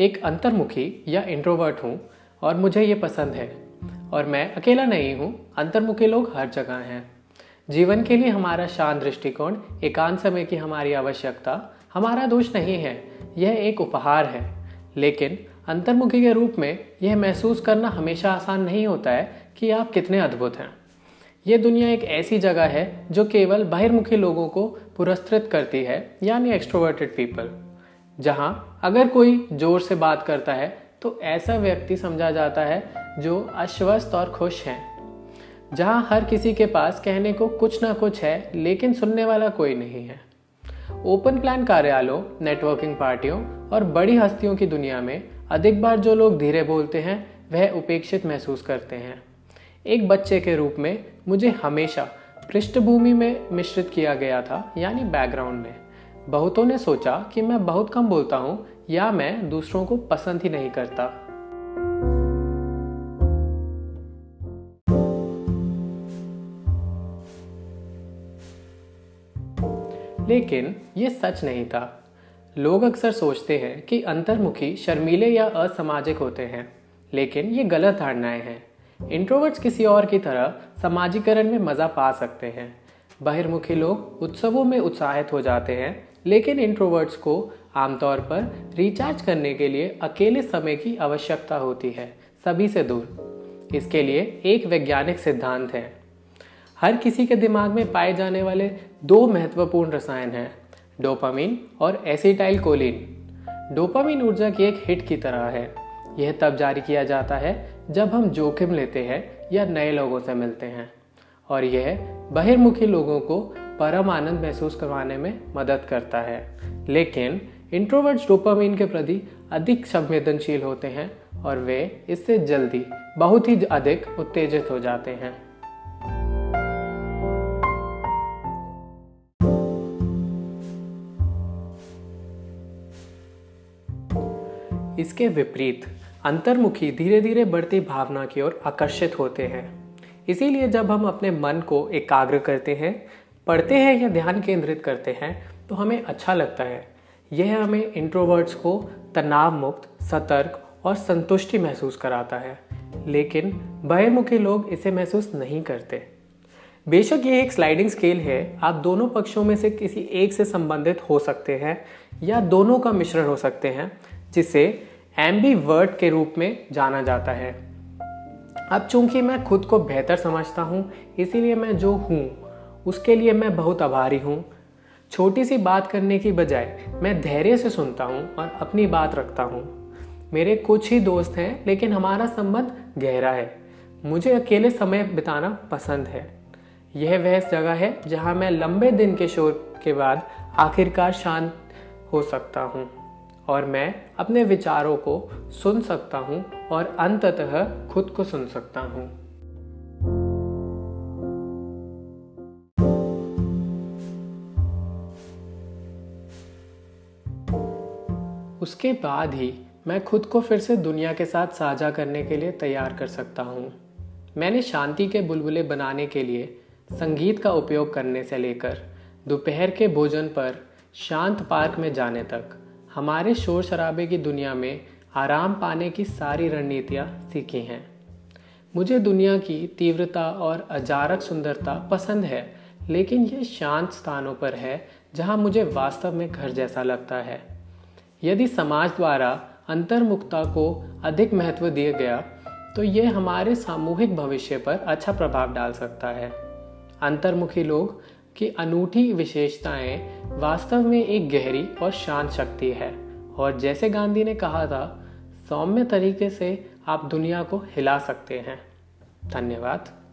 एक अंतर्मुखी या इंट्रोवर्ट हूँ और मुझे ये पसंद है। और मैं अकेला नहीं हूँ, अंतर्मुखी लोग हर जगह हैं। जीवन के लिए हमारा शांत दृष्टिकोण, एकांत समय की हमारी आवश्यकता, हमारा दोष नहीं है, यह एक उपहार है। लेकिन अंतर्मुखी के रूप में यह महसूस करना हमेशा आसान नहीं होता है कि आप कितने अद्भुत हैं। ये दुनिया एक ऐसी जगह है जो केवल बहिर्मुखी लोगों को पुरस्कृत करती है, यानी एक्सट्रोवर्टेड पीपल जहाँ अगर कोई ज़ोर से बात करता है तो ऐसा व्यक्ति समझा जाता है जो अश्वस्त और खुश हैं। जहाँ हर किसी के पास कहने को कुछ ना कुछ है, लेकिन सुनने वाला कोई नहीं है। ओपन प्लान कार्यालयों, नेटवर्किंग पार्टियों और बड़ी हस्तियों की दुनिया में अधिक बार जो लोग धीरे बोलते हैं, वह उपेक्षित महसूस करते हैं। एक बच्चे के रूप में मुझे हमेशा पृष्ठभूमि में मिश्रित किया गया था, यानी बैकग्राउंड में। बहुतों ने सोचा कि मैं बहुत कम बोलता हूँ या मैं दूसरों को पसंद ही नहीं करता। लेकिन ये सच नहीं था। लोग अक्सर सोचते हैं कि अंतर्मुखी, शर्मीले या असामाजिक होते हैं, लेकिन ये गलत धारणाएँ हैं। इंट्रोवर्ट्स किसी और की तरह समाजीकरण में मज़ा पा सकते हैं। बहिर्मुखी लोग उत्सवों में उत्साहित हो जाते हैं लेकिन इंट्रोवर्ट्स को आमतौर पर रिचार्ज करने के लिए अकेले समय की आवश्यकता होती है, सभी से दूर। इसके लिए एक वैज्ञानिक सिद्धांत है। हर किसी के दिमाग में पाए जाने वाले दो महत्वपूर्ण रसायन हैं डोपामीन और एसिटाइल कोलिन डोपामीन ऊर्जा की एक हिट की तरह है। यह तब जारी किया जाता है जब हम जोखिम लेते हैं या नए लोगों से मिलते हैं। और यह बहिर्मुखी लोगों को परम आनंद महसूस करवाने में मदद करता है। लेकिन इंट्रोवर्ट्स डोपामीन के प्रति अधिक संवेदनशील होते हैं और वे इससे जल्दी बहुत ही अधिक उत्तेजित हो जाते हैं। इसके विपरीत अंतर्मुखी धीरे धीरे बढ़ती भावना की ओर आकर्षित होते हैं। इसीलिए जब हम अपने मन को एकाग्र करते हैं पढ़ते हैं या ध्यान केंद्रित करते हैं तो हमें अच्छा लगता है। यह हमें इंट्रोवर्ट्स को तनाव मुक्त सतर्क और संतुष्टि महसूस कराता है। लेकिन बहिर्मुखी लोग इसे महसूस नहीं करते। बेशक ये एक स्लाइडिंग स्केल है। आप दोनों पक्षों में से किसी एक से संबंधित हो सकते हैं या दोनों का मिश्रण हो सकते हैं, जिसे एम्बी वर्ड के रूप में जाना जाता है। अब चूँकि मैं खुद को बेहतर समझता हूँ, इसीलिए मैं जो हूँ उसके लिए मैं बहुत आभारी हूँ। छोटी सी बात करने की बजाय मैं धैर्य से सुनता हूँ और अपनी बात रखता हूँ। मेरे कुछ ही दोस्त हैं, लेकिन हमारा संबंध गहरा है। मुझे अकेले समय बिताना पसंद है। यह वह जगह है जहाँ मैं लंबे दिन के शोर के बाद आखिरकार शांत हो सकता हूँ और मैं अपने विचारों को सुन सकता हूँ और अंततः खुद को सुन सकता हूँ। उसके बाद ही मैं खुद को फिर से दुनिया के साथ साझा करने के लिए तैयार कर सकता हूँ। मैंने शांति के बुलबुले बनाने के लिए संगीत का उपयोग करने से लेकर दोपहर के भोजन पर शांत पार्क में जाने तक हमारे शोर शराबे की दुनिया में आराम पाने की सारी रणनीतियाँ सीखी हैं। मुझे दुनिया की तीव्रता और अजारक सुंदरता पसंद है, लेकिन ये शांत स्थानों पर है जहाँ मुझे वास्तव में घर जैसा लगता है। यदि समाज द्वारा अंतर्मुखता को अधिक महत्व दिया गया तो ये हमारे सामूहिक भविष्य पर अच्छा प्रभाव डाल सकता है। अंतर्मुखी लोग की अनूठी विशेषताएँ वास्तव में एक गहरी और शांत शक्ति है। और जैसे गांधी ने कहा था, सौम्य तरीके से आप दुनिया को हिला सकते हैं। धन्यवाद।